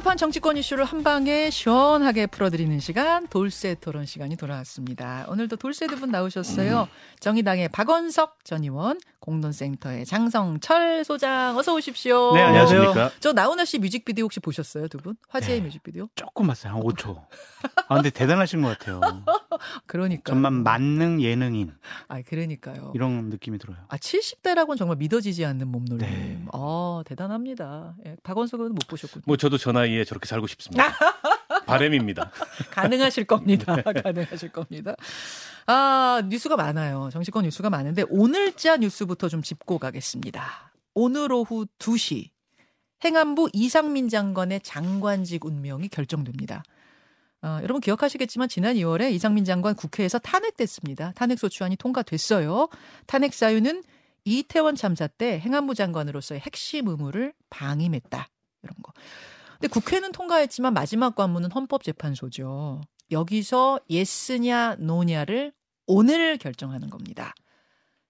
복잡한 정치권 이슈를 한 방에 시원하게 풀어드리는 시간 돌쇠 토론 시간이 돌아왔습니다. 오늘도 돌쇠 두 분 나오셨어요. 정의당의 박원석 전 의원, 공론센터의 장성철 소장 어서 오십시오. 네, 안녕하십니까. 저 나훈아 씨 뮤직비디오 혹시 보셨어요, 두 분? 화제의 네. 뮤직비디오? 조금 봤어요. 한 5초. 아, 근데 대단하신 것 같아요. 그러니까. 정말 만능 예능인 아, 그러니까요. 이런 느낌이 들어요. 아, 70대라고는 정말 믿어지지 않는 몸놀림. 네. 아, 대단합니다. 예, 박원석은 못 보셨군요. 뭐 저도 저 나이에 저렇게 살고 싶습니다. 바램입니다. 가능하실 겁니다. 가능하실 겁니다. 아, 뉴스가 많아요. 정치권 뉴스가 많은데 오늘자 뉴스부터 좀 짚고 가겠습니다. 오늘 오후 2시 행안부 이상민 장관의 장관직 운명이 결정됩니다. 어, 여러분 기억하시겠지만 지난 2월에 이상민 장관 국회에서 탄핵됐습니다. 탄핵소추안이 통과됐어요. 탄핵 사유는 이태원 참사 때 행안부 장관으로서의 핵심 의무를 방임했다. 이런 거. 근데 국회는 통과했지만 마지막 관문은 헌법재판소죠. 여기서 예스냐 노냐를 오늘 결정하는 겁니다.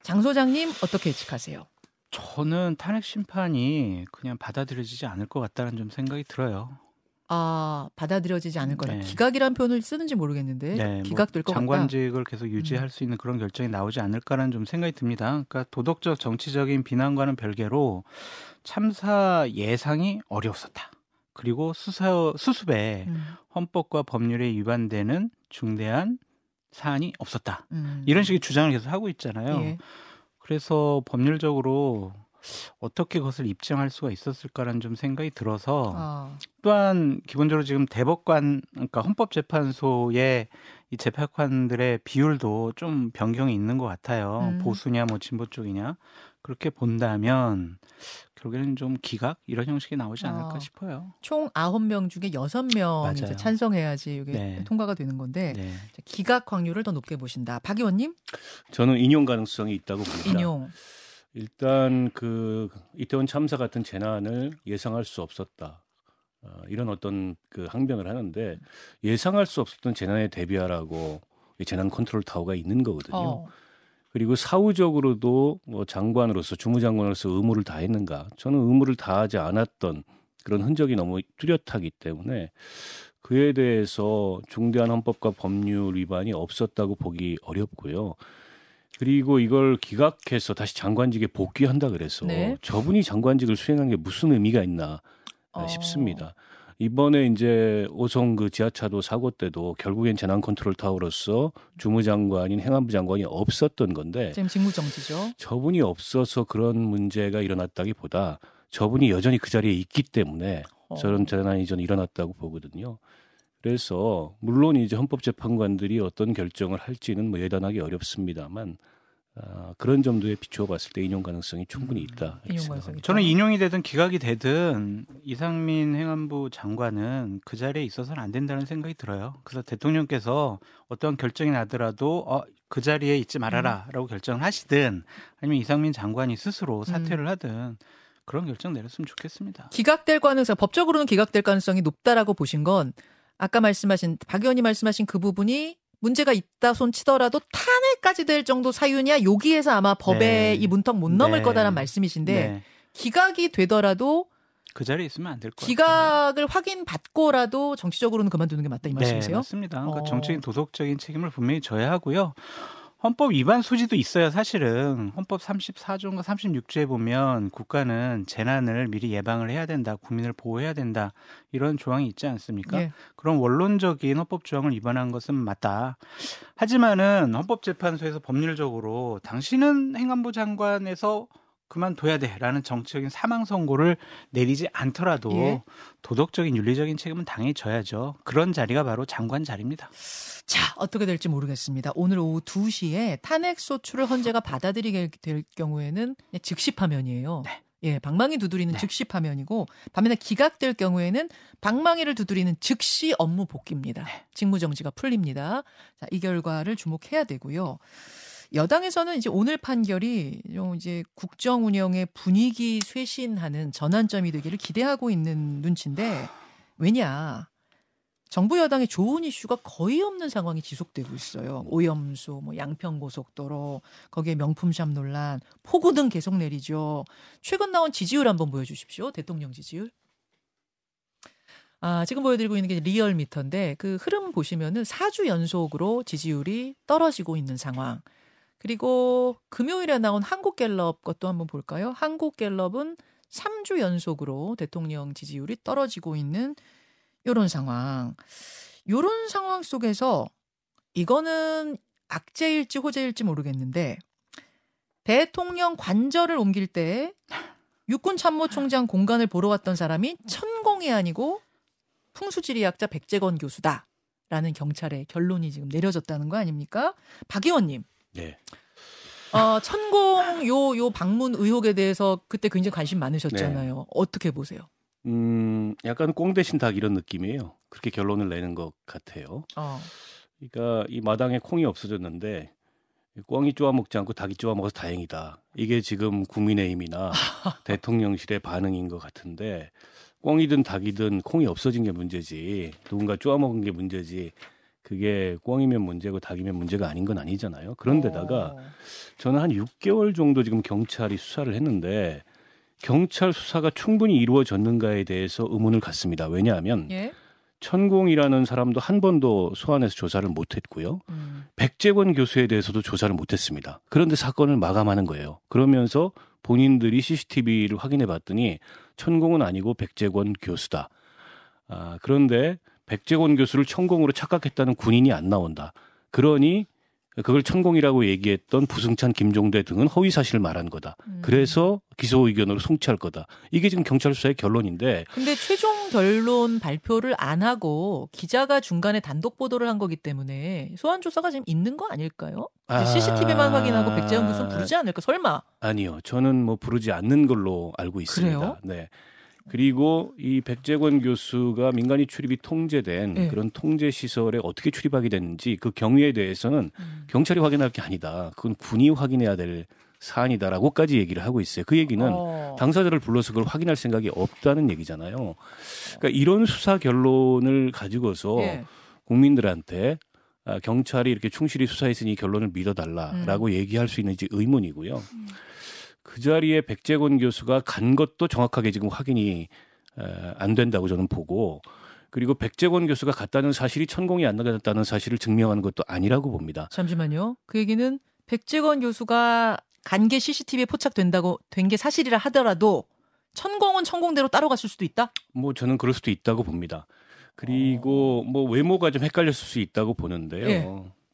장 소장님 어떻게 예측하세요? 저는 탄핵 심판이 그냥 받아들여지지 않을 것 같다는 좀 생각이 들어요. 아 받아들여지지 않을 거다. 네. 기각이라는 표현을 쓰는지 모르겠는데 네, 뭐 기각될 것 같다. 음. 장관직을 계속 유지할 수 있는 그런 결정이 나오지 않을까라는 좀 생각이 듭니다. 그러니까 도덕적 정치적인 비난과는 별개로 참사 예상이 어려웠었다. 그리고 수사 수습에 음, 헌법과 법률에 위반되는 중대한 사안이 없었다. 음. 이런 식의 주장을 계속 하고 있잖아요. 예. 그래서 법률적으로 어떻게 그것을 입증할 수가 있었을까라는 좀 생각이 들어서 아, 또한 기본적으로 지금 대법관 그러니까 헌법재판소의 이 재판관들의 비율도 좀 변경이 있는 것 같아요. 음. 보수냐 뭐 진보 쪽이냐 그렇게 본다면 결국에는 좀 기각 이런 형식이 나오지 않을까 아. 싶어요. 총 9명 중에 6명이 이제 맞아요. 찬성해야지 이게 네. 통과가 되는 건데 네. 기각 확률을 더 높게 보신다. 박 의원님 저는 인용 가능성이 있다고 봅니다. 인용. 일단 그 이태원 참사 같은 재난을 예상할 수 없었다. 어, 이런 어떤 그 항변을 하는데 예상할 수 없었던 재난에 대비하라고 이 재난 컨트롤 타워가 있는 거거든요. 어. 그리고 사후적으로도 뭐 장관으로서 주무장관으로서 의무를 다했는가? 저는 의무를 다하지 않았던 그런 흔적이 너무 뚜렷하기 때문에 그에 대해서 중대한 헌법과 법률 위반이 없었다고 보기 어렵고요. 그리고 이걸 기각해서 다시 장관직에 복귀한다 그래서 네. 저분이 장관직을 수행한 게 무슨 의미가 있나 어. 싶습니다. 이번에 이제 오송 그 지하차도 사고 때도 결국엔 재난 컨트롤 타워로서 주무장관인 행안부 장관이 없었던 건데 지금 직무 정지죠. 저분이 없어서 그런 문제가 일어났다기보다 저분이 여전히 그 자리에 있기 때문에 어. 저런 재난이 전 일어났다고 보거든요. 그래서 물론 이제 헌법재판관들이 어떤 결정을 할지는 뭐 예단하기 어렵습니다만 아, 그런 점도에 비추어 봤을 때 인용 가능성이 충분히 있다. 이렇게 인용. 가능성이 저는 인용이 되든 기각이 되든 이상민 행안부 장관은 그 자리에 있어서는 안 된다는 생각이 들어요. 그래서 대통령께서 어떠한 결정이 나더라도 어, 그 자리에 있지 말아라라고 결정을 하시든 아니면 이상민 장관이 스스로 사퇴를 하든 그런 결정 내렸으면 좋겠습니다. 기각될 가능성, 법적으로는 기각될 가능성이 높다라고 보신 건 아까 말씀하신 박 의원이 말씀하신 그 부분이 문제가 있다 손 치더라도 탄핵까지 될 정도 사유냐 여기에서 아마 법의 네. 이 문턱 못 넘을 네. 거다라는 말씀이신데 네. 기각이 되더라도 그 자리에 있으면 안될것 같아요. 기각을 확인 받고라도 정치적으로는 그만두는 게 맞다 이 네, 말씀이세요? 맞습니다. 그러니까 어. 정치인 도덕적인 책임을 분명히 져야 하고요. 헌법 위반 소지도 있어요, 사실은. 헌법 34조인가 36조에 보면 국가는 재난을 미리 예방을 해야 된다, 국민을 보호해야 된다, 이런 조항이 있지 않습니까? 예. 그런 원론적인 헌법 조항을 위반한 것은 맞다. 하지만은 헌법재판소에서 법률적으로 당신은 행안부 장관에서 그만둬야 돼라는 정치적인 사망 선고를 내리지 않더라도 예. 도덕적인 윤리적인 책임은 당연히 져야죠. 그런 자리가 바로 장관 자리입니다. 자, 어떻게 될지 모르겠습니다. 오늘 오후 2시에 탄핵 소추를 헌재가 받아들이게 될 경우에는 즉시 파면이에요. 네. 예, 방망이 두드리는 네. 즉시 파면이고 반면에 기각될 경우에는 방망이를 두드리는 즉시 업무 복귀입니다. 네. 직무 정지가 풀립니다. 자, 이 결과를 주목해야 되고요. 여당에서는 이제 오늘 판결이 좀 이제 국정 운영의 분위기 쇄신하는 전환점이 되기를 기대하고 있는 눈치인데 왜냐? 정부 여당의 좋은 이슈가 거의 없는 상황이 지속되고 있어요. 오염수, 뭐 양평고속도로, 거기에 명품샵 논란, 폭우 등 계속 내리죠. 최근 나온 지지율 한번 보여주십시오. 대통령 지지율. 아, 지금 보여드리고 있는 게 리얼미터인데 그 흐름 보시면은 4주 연속으로 지지율이 떨어지고 있는 상황. 그리고 금요일에 나온 한국갤럽 것도 한번 볼까요? 한국갤럽은 3주 연속으로 대통령 지지율이 떨어지고 있는 요런 상황. 요런 상황 속에서 이거는 악재일지 호재일지 모르겠는데 대통령 관절을 옮길 때 육군 참모총장 공간을 보러 왔던 사람이 천공이 아니고 풍수지리학자 백재건 교수다라는 경찰의 결론이 지금 내려졌다는 거 아닙니까? 박 의원님. 네. 어, 천공 요, 요 방문 의혹에 대해서 그때 굉장히 관심 많으셨잖아요. 네. 어떻게 보세요? 음, 약간 꽁 대신 닭 이런 느낌이에요. 그렇게 결론을 내는 것 같아요. 어. 그러니까 이 마당에 콩이 없어졌는데 꽁이 쪼아 먹지 않고 닭이 쪼아 먹어서 다행이다. 이게 지금 국민의힘이나 대통령실의 반응인 것 같은데 꽁이든 닭이든 콩이 없어진 게 문제지 누군가 쪼아 먹은 게 문제지 그게 꽁이면 문제고 닭이면 문제가 아닌 건 아니잖아요. 그런데다가 어. 저는 한 6개월 정도 지금 경찰이 수사를 했는데 경찰 수사가 충분히 이루어졌는가에 대해서 의문을 갖습니다. 왜냐하면 예. 천공이라는 사람도 한 번도 소환해서 조사를 못했고요. 음. 백재권 교수에 대해서도 조사를 못했습니다. 그런데 사건을 마감하는 거예요. 그러면서 본인들이 CCTV를 확인해 봤더니 천공은 아니고 백재권 교수다. 아, 그런데 백재권 교수를 천공으로 착각했다는 군인이 안 나온다. 그러니 그걸 천공이라고 얘기했던 부승찬, 김종대 등은 허위 사실을 말한 거다. 음. 그래서 기소 의견으로 송치할 거다. 이게 지금 경찰 수사의 결론인데 근데 최종 결론 발표를 안 하고 기자가 중간에 단독 보도를 한 거기 때문에 소환 조사가 지금 있는 거 아닐까요? 아. CCTV만 확인하고 백재현 교수는 부르지 않을까? 설마? 아니요. 저는 뭐 부르지 않는 걸로 알고 있습니다. 그래요? 네. 그리고 이 백재권 교수가 민간인 출입이 통제된 네. 그런 통제 시설에 어떻게 출입하게 됐는지 그 경위에 대해서는 음. 경찰이 확인할 게 아니다. 그건 군이 확인해야 될 사안이다라고까지 얘기를 하고 있어요. 그 얘기는 어. 당사자를 불러서 그걸 확인할 생각이 없다는 얘기잖아요. 그러니까 이런 수사 결론을 가지고서 예. 국민들한테 아, 경찰이 이렇게 충실히 수사했으니 이 결론을 믿어달라라고 음. 얘기할 수 있는지 의문이고요. 그 자리에 백재권 교수가 간 것도 정확하게 지금 확인이 에, 안 된다고 저는 보고 그리고 백재권 교수가 갔다는 사실이 천공이 안 나갔다는 사실을 증명하는 것도 아니라고 봅니다. 잠시만요. 그 얘기는 백재건 교수가 간 게 CCTV에 포착된다고 된 게 사실이라 하더라도 천공은 천공대로 따로 갔을 수도 있다. 뭐 저는 그럴 수도 있다고 봅니다. 그리고 뭐 외모가 좀 헷갈렸을 수 있다고 보는데요. 예.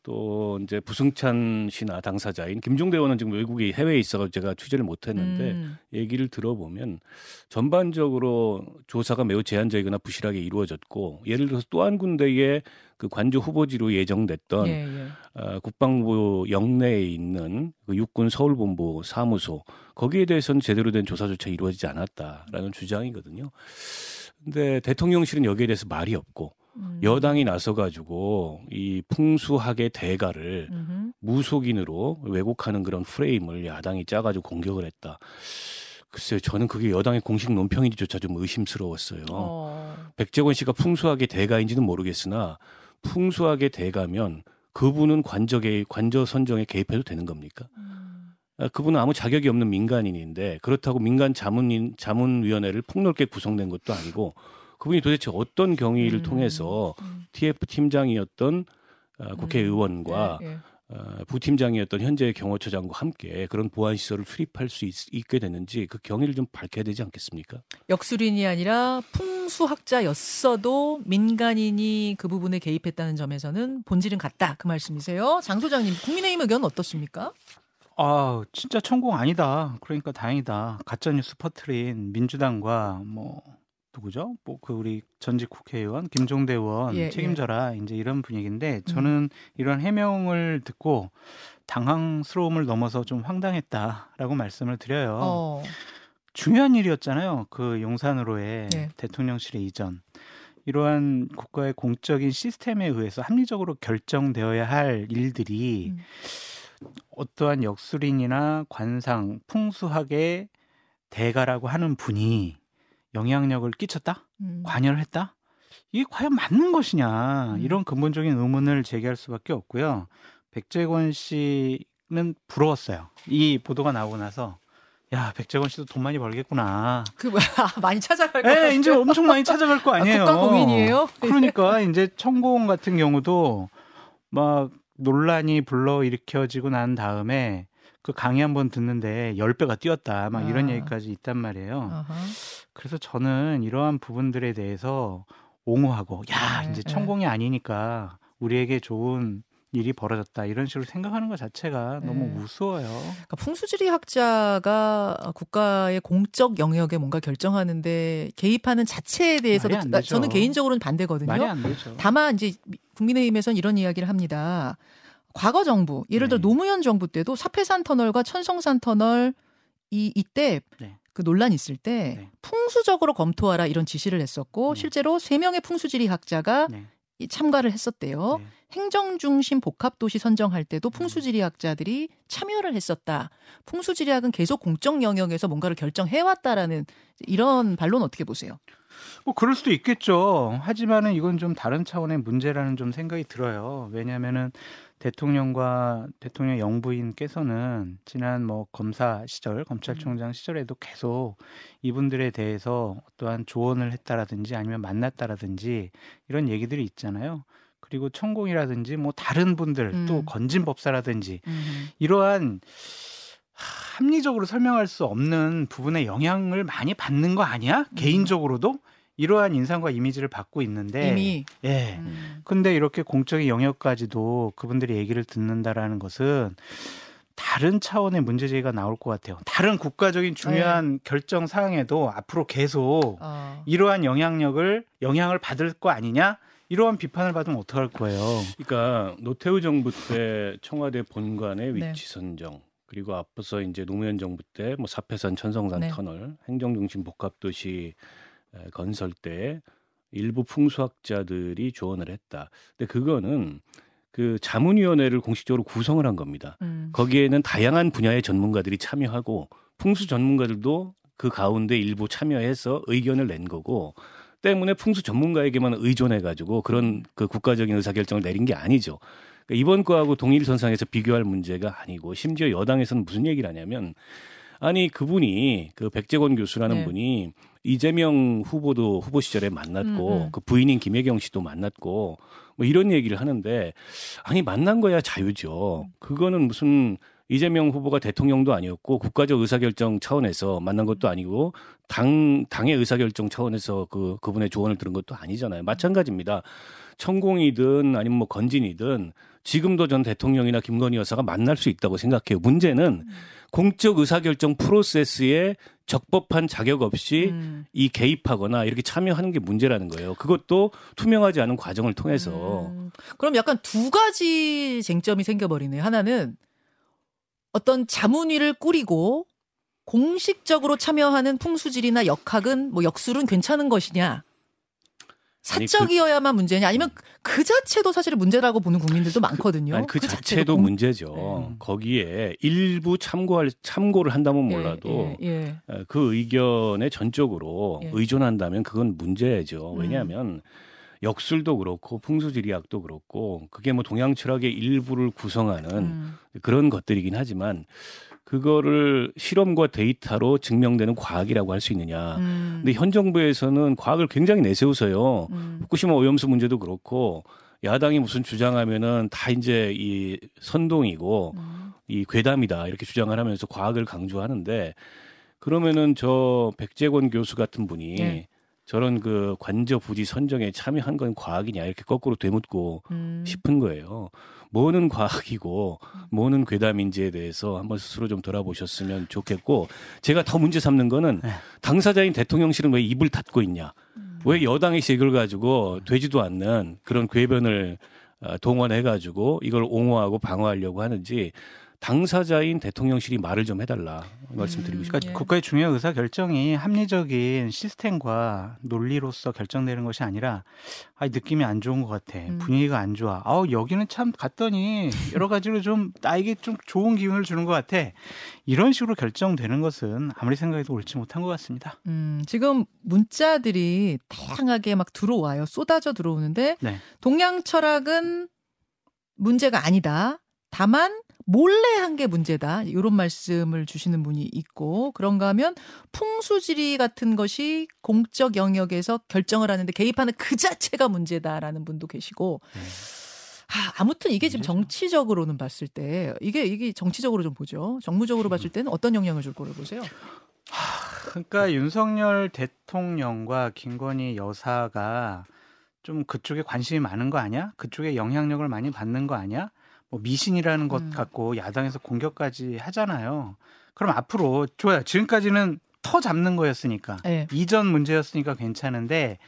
또 이제 부승찬 씨나 당사자인 김종대 의원은 지금 외국에 해외에 있어서 제가 취재를 못했는데 음. 얘기를 들어보면 전반적으로 조사가 매우 제한적이거나 부실하게 이루어졌고 예를 들어서 또 한 군데에 그 관주 후보지로 예정됐던 예, 예. 어, 국방부 영내에 있는 그 육군 서울본부 사무소 거기에 대해서는 제대로 된 조사조차 이루어지지 않았다라는 주장이거든요. 근데 대통령실은 여기에 대해서 말이 없고 음. 여당이 나서 가지고 이 풍수학의 대가를 음흠. 무속인으로 왜곡하는 그런 프레임을 야당이 짜가지고 공격을 했다. 글쎄요, 저는 그게 여당의 공식 논평인지조차 좀 의심스러웠어요. 어. 백재권 씨가 풍수학의 대가인지는 모르겠으나 풍수학의 대가면 그분은 관적에 관저 선정에 개입해도 되는 겁니까? 음. 아, 그분은 아무 자격이 없는 민간인인데 그렇다고 민간 자문인 자문위원회를 폭넓게 구성된 것도 아니고 그분이 도대체 어떤 경위를 음. 통해서 음. TF 팀장이었던 어, 국회의원과 예, 예. 어, 부팀장이었던 현재 경호처장과 함께 그런 보안 시설을 수립할 수 있, 게 됐는지 그 경위를 좀 밝혀야 되지 않겠습니까? 역술인이 아니라 풍수학자였어도 민간인이 그 부분에 개입했다는 점에서는 본질은 같다 그 말씀이세요. 장 소장님 국민의힘 의견은 어떻습니까? 아, 진짜 천공 아니다. 그러니까 다행이다. 가짜 뉴스 퍼트린 민주당과 뭐 누구죠? 뭐 그 우리 전직 국회의원 김종대 의원 예, 책임져라. 이제 이런 분위기인데 저는 이런 해명을 듣고 당황스러움을 넘어서 좀 황당했다라고 말씀을 드려요. 어. 중요한 일이었잖아요. 그 용산으로의 네. 대통령실의 이전. 이러한 국가의 공적인 시스템에 의해서 합리적으로 결정되어야 할 일들이 음. 어떠한 역술인이나 관상, 풍수학의 대가라고 하는 분이 영향력을 끼쳤다? 음. 관여를 했다? 이게 과연 맞는 것이냐? 음. 이런 근본적인 의문을 제기할 수밖에 없고요. 백재권 씨는 부러웠어요. 이 보도가 나오고 나서 야 백재원 씨도 돈 많이 벌겠구나. 그 뭐야 많이 찾아갈 거 예. 이제 엄청 많이 찾아갈 거 아니에요. 아, 국가 공인이에요? 그러니까 이제 천공 같은 경우도 막 논란이 불러 일으켜지고 난 다음에 그 강의 한번 듣는데 10배가 뛰었다. 막 이런 아. 얘기까지 있단 말이에요. 아하. 그래서 저는 이러한 부분들에 대해서 옹호하고 야, 네, 이제 네. 천공이 아니니까 우리에게 좋은 일이 벌어졌다. 이런 식으로 생각하는 것 자체가 너무 네. 우스워요. 그러니까 풍수지리 학자가 국가의 공적 영역에 뭔가 결정하는데 개입하는 자체에 대해서도. 저는 개인적으로는 반대거든요. 말이 안 되죠. 다만 이제 국민의힘에서는 이런 이야기를 합니다. 과거 정부, 예를 들어 네. 노무현 정부 때도 사패산 터널과 천성산 터널 이 이때 네. 그 논란 있을 때 네. 풍수적으로 검토하라 이런 지시를 했었고 네. 실제로 세 명의 풍수지리 학자가 네. 이 참가를 했었대요. 네. 행정 중심 복합 도시 선정할 때도 풍수지리학자들이 참여를 했었다. 풍수지리학은 계속 공적 영역에서 뭔가를 결정해 왔다라는 이런 반론 어떻게 보세요? 뭐 그럴 수도 있겠죠. 하지만은 이건 좀 다른 차원의 문제라는 좀 생각이 들어요. 왜냐하면은 대통령과 대통령 영부인께서는 지난 뭐 검사 시절, 검찰총장 시절에도 계속 이분들에 대해서 어떠한 조언을 했다라든지 아니면 만났다라든지 이런 얘기들이 있잖아요. 그리고 천공이라든지 뭐 다른 분들 음. 또 건진 법사라든지 이러한 합리적으로 설명할 수 없는 부분에 영향을 많이 받는 거 아니야? 개인적으로도 이러한 인상과 이미지를 받고 있는데 이미 예. 음. 근데 이렇게 공적인 영역까지도 그분들이 얘기를 듣는다라는 것은 다른 차원의 문제 제기가 나올 것 같아요. 다른 국가적인 중요한 결정 사항에도 앞으로 계속 어. 이러한 영향력을 영향을 받을 거 아니냐? 이러한 비판을 받으면 어떡할 거예요. 그러니까 노태우 정부 때 청와대 본관의 네. 위치 선정 그리고 앞서서 이제 노무현 정부 때 뭐 사패산 천성산 네. 터널 행정 중심 복합 도시 에, 건설 때 일부 풍수학자들이 조언을 했다. 근데 그거는 그 자문위원회를 공식적으로 구성을 한 겁니다. 음. 거기에는 다양한 분야의 전문가들이 참여하고 풍수 전문가들도 그 가운데 일부 참여해서 의견을 낸 거고 때문에 풍수 전문가에게만 의존해 가지고 그런 그 국가적인 의사결정을 내린 게 아니죠. 그러니까 이번 거하고 동일선상에서 비교할 문제가 아니고 심지어 여당에서는 무슨 얘기를 하냐면 아니 그분이 그 백재권 교수라는 네. 분이 이재명 후보도 후보 시절에 만났고 음, 음. 그 부인인 김혜경 씨도 만났고 뭐 이런 얘기를 하는데 아니 만난 거야 자유죠. 그거는 무슨 이재명 후보가 대통령도 아니었고 국가적 의사결정 차원에서 만난 것도 아니고 당 당의 의사결정 차원에서 그 그분의 조언을 들은 것도 아니잖아요. 마찬가지입니다. 천공이든 아니면 뭐 건진이든 지금도 전 대통령이나 김건희 여사가 만날 수 있다고 생각해요. 문제는 공적 의사결정 프로세스에 적법한 자격 없이 음. 이 개입하거나 이렇게 참여하는 게 문제라는 거예요. 그것도 투명하지 않은 과정을 통해서 음. 그럼 약간 두 가지 쟁점이 생겨버리네요. 하나는 어떤 자문위를 꾸리고 공식적으로 참여하는 풍수질이나 역학은 뭐 역술은 괜찮은 것이냐? 그 사적이어야만 문제냐? 아니면 그 자체도 사실은 문제라고 보는 국민들도 많거든요. 아니, 그, 자체도 자체도 공- 문제죠. 네. 거기에 일부 참고할 참고를 한다면 예, 몰라도 예, 예. 에, 그 의견에 전적으로 예. 의존한다면 그건 문제죠. 음. 왜냐하면 역술도 그렇고 풍수지리학도 그렇고 그게 뭐 동양 철학의 일부를 구성하는 음. 그런 것들이긴 하지만 그거를 실험과 데이터로 증명되는 과학이라고 할 수 있느냐. 음. 근데 현 정부에서는 과학을 굉장히 내세우서요. 음. 후쿠시마 오염수 문제도 그렇고 야당이 무슨 주장하면은 다 이제 이 선동이고 음. 이 괴담이다 이렇게 주장을 하면서 과학을 강조하는데 그러면은 저 백재권 교수 같은 분이 네. 저런 그 관저 부지 선정에 참여한 건 과학이냐 이렇게 거꾸로 되묻고 음. 싶은 거예요. 뭐는 과학이고 뭐는 괴담인지에 대해서 한번 스스로 좀 돌아보셨으면 좋겠고 제가 더 문제 삼는 거는 네. 당사자인 대통령실은 왜 입을 닫고 있냐? 음. 왜 여당의 이걸 가지고 되지도 않는 그런 궤변을 어, 동원해가지고 이걸 옹호하고 방어하려고 하는지 당사자인 대통령실이 말을 좀 해달라 말씀드리고 음, 싶습니다. 그러니까 예. 국가의 중요한 의사 결정이 합리적인 시스템과 논리로서 결정되는 것이 아니라 아 느낌이 안 좋은 것 같아 음. 분위기가 안 좋아 아 여기는 참 갔더니 여러 가지로 좀 나에게 좀 좋은 기운을 주는 것 같아 이런 식으로 결정되는 것은 아무리 생각해도 옳지 못한 것 같습니다. 음, 지금 문자들이 다양하게 막 들어와요. 쏟아져 들어오는데 네. 동양 철학은 문제가 아니다. 다만 몰래 한 게 문제다. 이런 말씀을 주시는 분이 있고 그런가 하면 풍수지리 같은 것이 공적 영역에서 결정을 하는데 개입하는 그 자체가 문제다라는 분도 계시고 네. 아, 아무튼 이게 지금. 정치적으로는 봤을 때 이게 이게 정치적으로 좀 보죠. 정무적으로 봤을 때는 어떤 영향을 줄 거를 보세요. 그러니까 윤석열 대통령과 김건희 여사가 좀 그쪽에 관심이 많은 거 아니야? 그쪽에 영향력을 많이 받는 거 아니야? 뭐 미신이라는 것 음. 갖고 야당에서 공격까지 하잖아요. 그럼 앞으로 좋아요. 지금까지는 터 잡는 거였으니까 네. 이전 문제였으니까 괜찮은데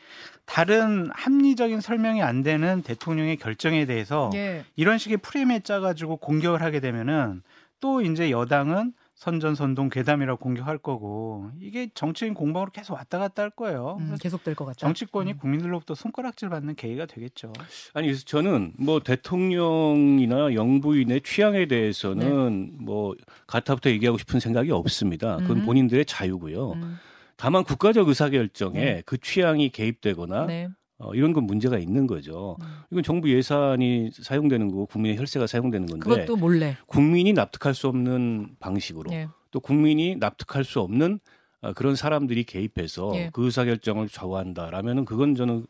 다른 합리적인 설명이 안 되는 대통령의 결정에 대해서 예. 이런 식의 프레임에 짜가지고 공격을 하게 되면은 또 이제 여당은 선전선동 괴담이라고 공격할 거고 이게 정치인 공방으로 계속 왔다 갔다 할 거예요. 음, 계속될 것 같다. 정치권이 음. 국민들로부터 손가락질 받는 계기가 되겠죠. 아니 그래서 저는 뭐 대통령이나 영부인의 취향에 대해서는 뭐 가타부터 얘기하고 싶은 생각이 없습니다. 그건 네. 음. 본인들의 자유고요. 음, 다만 국가적 의사결정에 네. 그 취향이 개입되거나 네. 어, 이런 건 문제가 있는 거죠. 음. 이건 정부 예산이 사용되는 거고 국민의 혈세가 사용되는 건데 그것도 몰래. 국민이 납득할 수 없는 방식으로 예. 또 국민이 납득할 수 없는 어, 그런 사람들이 개입해서 예. 그 의사결정을 좌우한다라면은 그건 저는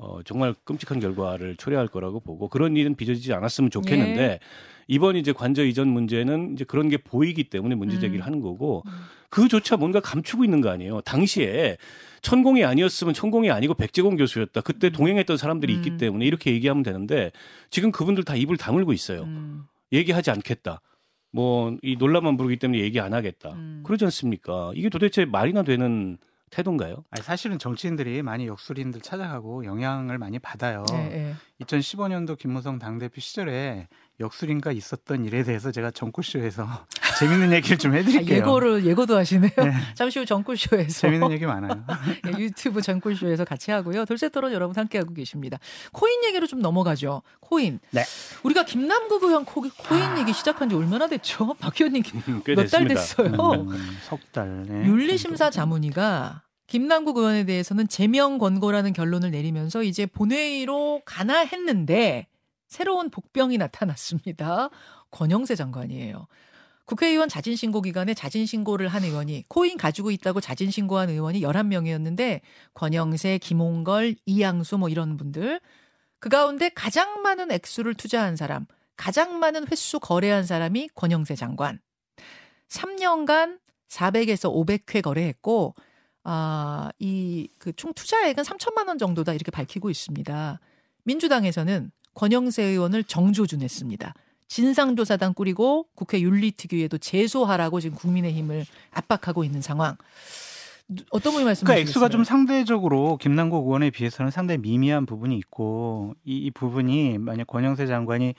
어, 정말 끔찍한 결과를 초래할 거라고 보고 그런 일은 빚어지지 않았으면 좋겠는데 예. 이번 이제 관저 이전 문제는 이제 그런 게 보이기 때문에 문제 제기를 음. 하는 거고 음. 그조차 뭔가 감추고 있는 거 아니에요. 당시에 천공이 아니었으면 천공이 아니고 백제공 교수였다. 그때 동행했던 사람들이 음. 있기 때문에 이렇게 얘기하면 되는데 지금 그분들 다 입을 다물고 있어요. 음, 얘기하지 않겠다. 뭐 이 논란만 부르기 때문에 얘기 안 하겠다. 음. 그러지 않습니까? 이게 도대체 말이나 되는 태도인가요? 아니, 사실은 정치인들이 많이 역술인들 찾아가고 영향을 많이 받아요. 예, 예. 2015년도 김무성 당대표 시절에 역술인가 있었던 일에 대해서 제가 정꾸쇼에서 재밌는 얘기를 좀 아, 해드릴게요. 예고를 예고도 하시네요. 네. 잠시 후 정꿀쇼에서 재밌는 얘기 많아요. 예, 유튜브 정꿀쇼에서 같이 하고요. 돌쇠토론 여러분 함께 하고 계십니다. 코인 얘기로 좀 넘어가죠. 코인. 네. 우리가 김남국 의원 코, 코인 얘기 시작한 지 얼마나 됐죠? 박 의원님 꽤몇달 됐습니다. 됐어요. 음, 석 달. 네. 윤리심사 자문위가 김남국 의원에 대해서는 제명 권고라는 결론을 내리면서 이제 본회의로 가나 했는데 새로운 복병이 나타났습니다. 권영세 장관이에요. 국회의원 자진신고 기간에 자진신고를 한 의원이 코인 가지고 있다고 자진신고한 의원이 11명이었는데 권영세, 김홍걸, 이양수 뭐 이런 분들 그 가운데 가장 많은 액수를 투자한 사람, 가장 많은 횟수 거래한 사람이 권영세 장관. 3년간 400에서 500회 거래했고 아, 이 그 총 투자액은 3천만 원 정도다 이렇게 밝히고 있습니다. 민주당에서는 권영세 의원을 정조준했습니다. 진상조사단 꾸리고 국회 윤리특위에도 제소하라고 지금 국민의힘을 압박하고 있는 상황. 누- 어떤 분이 그러니까 말씀하시겠어요? 액수가 좀 상대적으로 김남국 의원에 비해서는 상당히 미미한 부분이 있고 이, 이 부분이 만약 권영세 장관이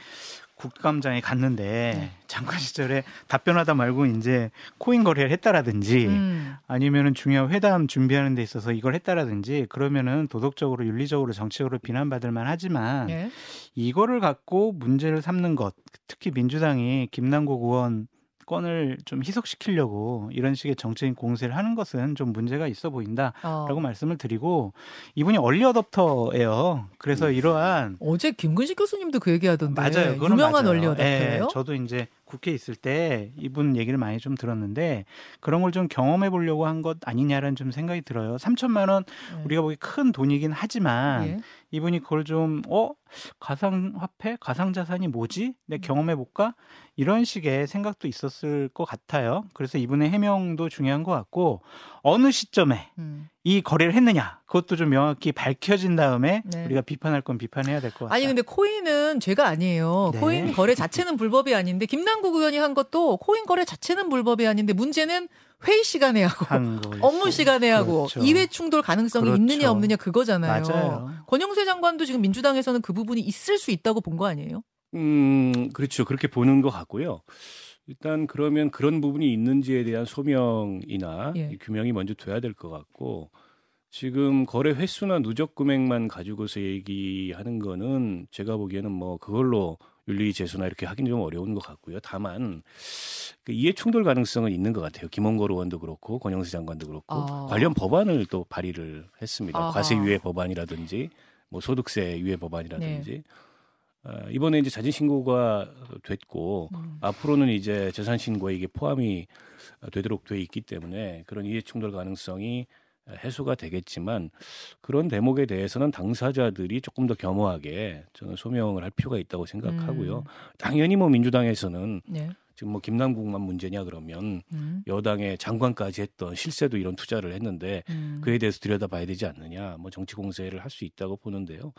국감장에 갔는데 네. 장관 시절에 답변하다 말고 이제 코인 거래를 했다라든지 음, 아니면은 중요한 회담 준비하는 데 있어서 이걸 했다라든지 그러면은 도덕적으로 윤리적으로 정치적으로 비난받을 만하지만 예. 이거를 갖고 문제를 삼는 것 특히 민주당이 김남국 의원 건을 좀 희석시키려고 이런 식의 정치인 공세를 하는 것은 좀 문제가 있어 보인다라고 어. 말씀을 드리고 이분이 얼리 어답터예요. 그래서 이러한 어제 김근식 교수님도 그 얘기하던데 맞아요. 유명한. 얼리어답터예요. 예, 저도 이제 국회에 있을 때 이분 얘기를 많이 좀 들었는데 그런 걸 좀 경험해 보려고 한 것 아니냐라는 좀 생각이 들어요. 3천만 원 예. 우리가 보기 큰 돈이긴 하지만 예. 이분이 그걸 좀 어? 가상화폐, 가상자산이 뭐지? 내 경험해 볼까? 이런 식의 생각도 있었을 것 같아요. 그래서 이분의 해명도 중요한 것 같고 어느 시점에 음. 이 거래를 했느냐 그것도 좀 명확히 밝혀진 다음에 네. 우리가 비판할 건 비판해야 될 것 같아요. 아니 근데 코인은 죄가 아니에요. 네. 코인 거래 자체는 불법이 아닌데 김남국 의원이 한 것도 코인 거래 자체는 불법이 아닌데 문제는 회의 시간에 하고. 업무 시간에 하고 그렇죠. 이해 충돌 가능성이 그렇죠. 있느냐 없느냐 그거잖아요. 맞아요. 권영세 장관도 지금 민주당에서는 그 부분이 있을 수 있다고 본 거 아니에요? 음, 그렇죠. 그렇게 보는 것 같고요. 일단 그러면 그런 부분이 있는지에 대한 소명이나 예. 이 규명이 먼저 돼야 될 것 같고 지금 거래 횟수나 누적 금액만 가지고서 얘기하는 거는 제가 보기에는 뭐 그걸로 윤리 제소나 이렇게 하긴 좀 어려운 것 같고요. 다만 그 이해 충돌 가능성은 있는 것 같아요. 김원걸 의원도 그렇고 권영수 장관도 그렇고 아. 관련 법안을 또 발의를 했습니다. 아하. 과세 유예 법안이라든지 뭐 소득세 유예 법안이라든지 어, 이번에 이제 자진 신고가 됐고 음. 앞으로는 이제 재산 신고에 이게 포함이 되도록 돼 있기 때문에 그런 이해 충돌 가능성이 해소가 되겠지만 그런 대목에 대해서는 당사자들이 조금 더 겸허하게 저는 소명을 할 필요가 있다고 생각하고요. 음. 당연히 뭐 민주당에서는 네. 지금 뭐 김남국만 문제냐 그러면 음. 여당의 장관까지 했던 실세도 이런 투자를 했는데 음. 그에 대해서 들여다봐야 되지 않느냐 뭐 정치 공세를 할 수 있다고 보는데요.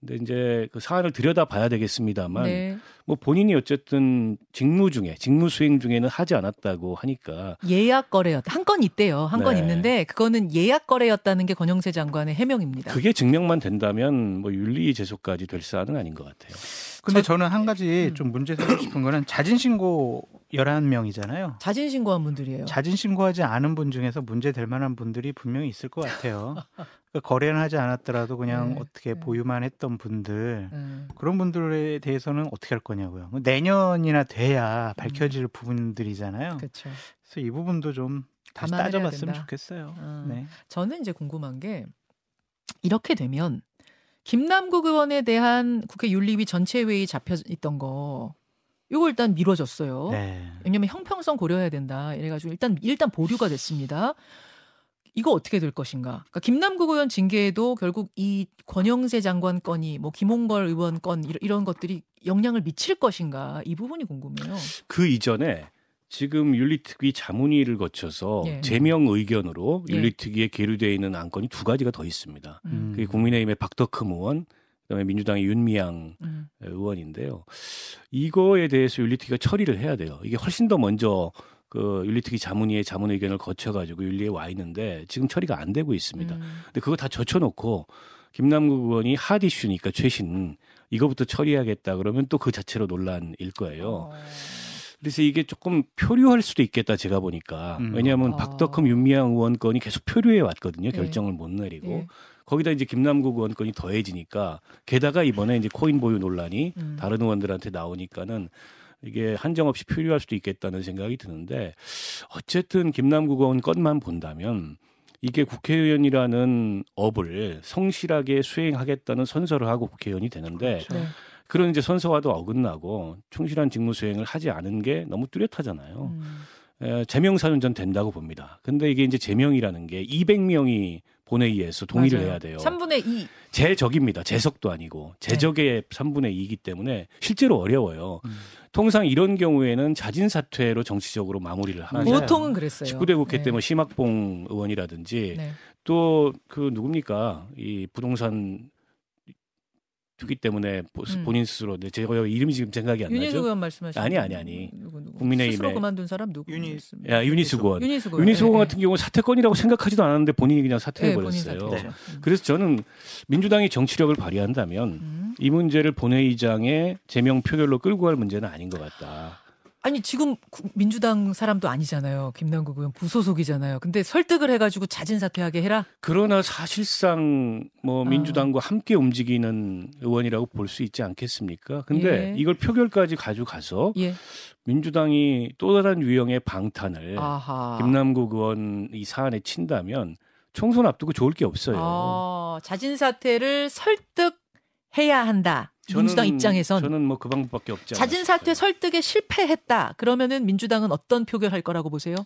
근데 이제 그 사안을 들여다 봐야 되겠습니다만 네. 뭐 본인이 어쨌든 직무 중에 직무 수행 중에는 하지 않았다고 하니까 예약 거래였 한건 있대요. 한건 네. 있는데 그거는 예약 거래였다는 게 권영세 장관의 해명입니다. 그게 증명만 된다면 뭐 윤리 제소까지 될 사안은 아닌 것 같아요. 근데 저- 저는 한 가지 음. 좀 문제 삼고 싶은 거는 자진 신고 11명이잖아요. 자진 신고한 분들이에요. 자진 신고하지 않은 분 중에서 문제 될 만한 분들이 분명히 있을 것 같아요. 그러니까 거래는 하지 않았더라도 그냥 네, 어떻게 네. 보유만 했던 분들 음. 그런 분들에 대해서는 어떻게 할 거냐고요. 내년이나 돼야 밝혀질 부분들이잖아요. 그렇죠. 그래서 이 부분도 좀 다시 따져봤으면. 좋겠어요. 음. 네. 저는 이제 궁금한 게 이렇게 되면 김남국 의원에 대한 국회 윤리위 전체 회의 잡혀 있던 거 이거 일단 미뤄졌어요. 네. 왜냐면 형평성 고려해야 된다. 이래가지고 일단 일단 보류가 됐습니다. 이거 어떻게 될 것인가? 그러니까 김남국 의원 징계에도 결국 이 권영세 장관 건이 뭐 김홍걸 의원 건 이런, 이런 것들이 영향을 미칠 것인가? 이 부분이 궁금해요. 그 이전에 지금 윤리특위 자문위를 거쳐서 예. 제명 의견으로 예. 윤리특위에 계류되어 있는 안건이 두 가지가 더 있습니다. 음. 그게 국민의힘의 박덕흠 의원, 그다음에 민주당의 윤미향 음. 의원인데요. 이거에 대해서 윤리특위가 처리를 해야 돼요. 이게 훨씬 더 먼저 그 윤리특위 자문위의 자문 의견을 거쳐가지고 윤리에 와 있는데 지금 처리가 안 되고 있습니다. 음. 근데 그거 다 젖혀놓고 김남국 의원이 핫 이슈니까 최신 이거부터 처리하겠다 그러면 또 그 자체로 논란일 거예요. 어. 그래서 이게 조금 표류할 수도 있겠다 제가 보니까 음. 왜냐하면 아. 박덕흠 윤미향 의원 건이 계속 표류해 왔거든요 네. 결정을 못 내리고 예. 거기다 이제 김남국 의원 건이 더해지니까 게다가 이번에 이제 코인 보유 논란이 음. 다른 의원들한테 나오니까는 이게 한정 없이 표류할 수도 있겠다는 생각이 드는데 어쨌든 김남국 의원 건만 본다면 이게 국회의원이라는 업을 성실하게 수행하겠다는 선서를 하고 국회의원이 되는데 그렇죠. 네. 그런 이제 선서와도 어긋나고 충실한 직무 수행을 하지 않은 게 너무 뚜렷하잖아요. 음. 에, 제명사는 전 된다고 봅니다. 근데 이게 이제 제명이라는 게 200명이 본회의에서 동의를 맞아요. 해야 돼요. 3분의 2. 제 적입니다. 제석도 아니고 제적의 3분의 2이기 때문에 실제로 어려워요. 음. 통상 이런 경우에는 자진 사퇴로 정치적으로 마무리를. 맞아요. 보통은 그랬어요. 19대 국회 네. 때뭐 심학봉 의원이라든지 네. 또그 누굽니까 이 부동산 투기 때문에 보- 음. 본인 스스로 네, 제가 이름이 지금 생각이 안 윤희숙 나죠. 의원 말씀하시는 아니, 아니, 아니. 누구 누구 국민의힘의 스스로 그만둔 사람 누구? 말씀- 야 윤희숙 의원. 윤희숙 의원. 네, 같은 경우 사퇴권이라고 생각하지도 않았는데 본인이 그냥 네, 사퇴해 본인 버렸어요. 음. 그래서 저는 민주당이 정치력을 발휘한다면 음. 이 문제를 본회의장에 제명 표결로 끌고 갈 문제는 아닌 것 같다. 아니 지금 구- 민주당 사람도 아니잖아요. 김남국 의원 부소속이잖아요. 근데 설득을 해가지고 자진 사퇴하게 해라. 그러나 사실상 뭐 아. 민주당과 함께 움직이는 의원이라고 볼 수 있지 않겠습니까? 근데 예. 이걸 표결까지 가져가서 예. 민주당이 또 다른 유형의 방탄을 아하. 김남국 의원 이 사안에 친다면 총선 앞두고 좋을 게 없어요. 아, 자진 사퇴를 설득 해야 한다. 민주당 입장에선 저는 뭐 그 방법밖에 않을까 자진 사퇴. 설득에 실패했다. 그러면은 민주당은 어떤 표결할 거라고 보세요?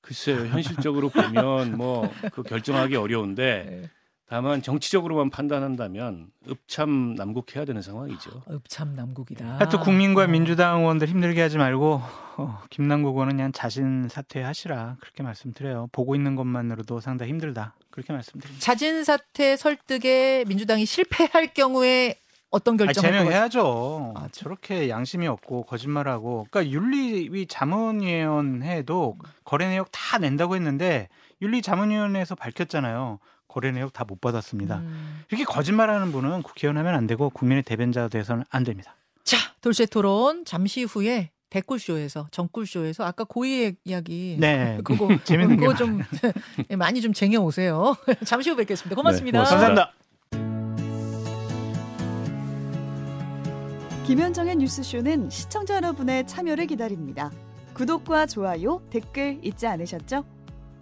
글쎄요 현실적으로 보면 뭐 그 결정하기 어려운데 네. 다만 정치적으로만 판단한다면 읍참 남국해야 되는 상황이죠. 어, 참 남국이다. 하여튼 국민과 어. 민주당 의원들 힘들게 하지 말고 어, 김남국 의원은 그냥 자신 사퇴하시라 그렇게 말씀드려요. 보고 있는 것만으로도 상당히 힘들다 그렇게 말씀드립니다. 자진 사퇴 설득에 민주당이 실패할 경우에 어떤 아, 결정을 할것 같- 제명해야죠. 아, 저렇게 양심이 없고 거짓말하고. 그러니까 윤리위 자문위원회도 거래 내역 다 낸다고 했는데 윤리 자문위원회에서 밝혔잖아요. 거래 내역 다 못 받았습니다. 음. 이렇게 거짓말하는 분은 국회의원 하면 안 되고 국민의 대변자가 돼서는 안 됩니다. 자, 돌쇠 토론 잠시 후에 댓글쇼에서 정꿀쇼에서 아까 고의의 이야기 네, 그거 재밌는 게 그거 좀 많이 좀 쟁여 오세요. 잠시 후 뵙겠습니다. 고맙습니다. 네, 고맙습니다. 감사합니다. 김현정의 뉴스쇼는 시청자 여러분의 참여를 기다립니다. 구독과 좋아요, 댓글 잊지 않으셨죠?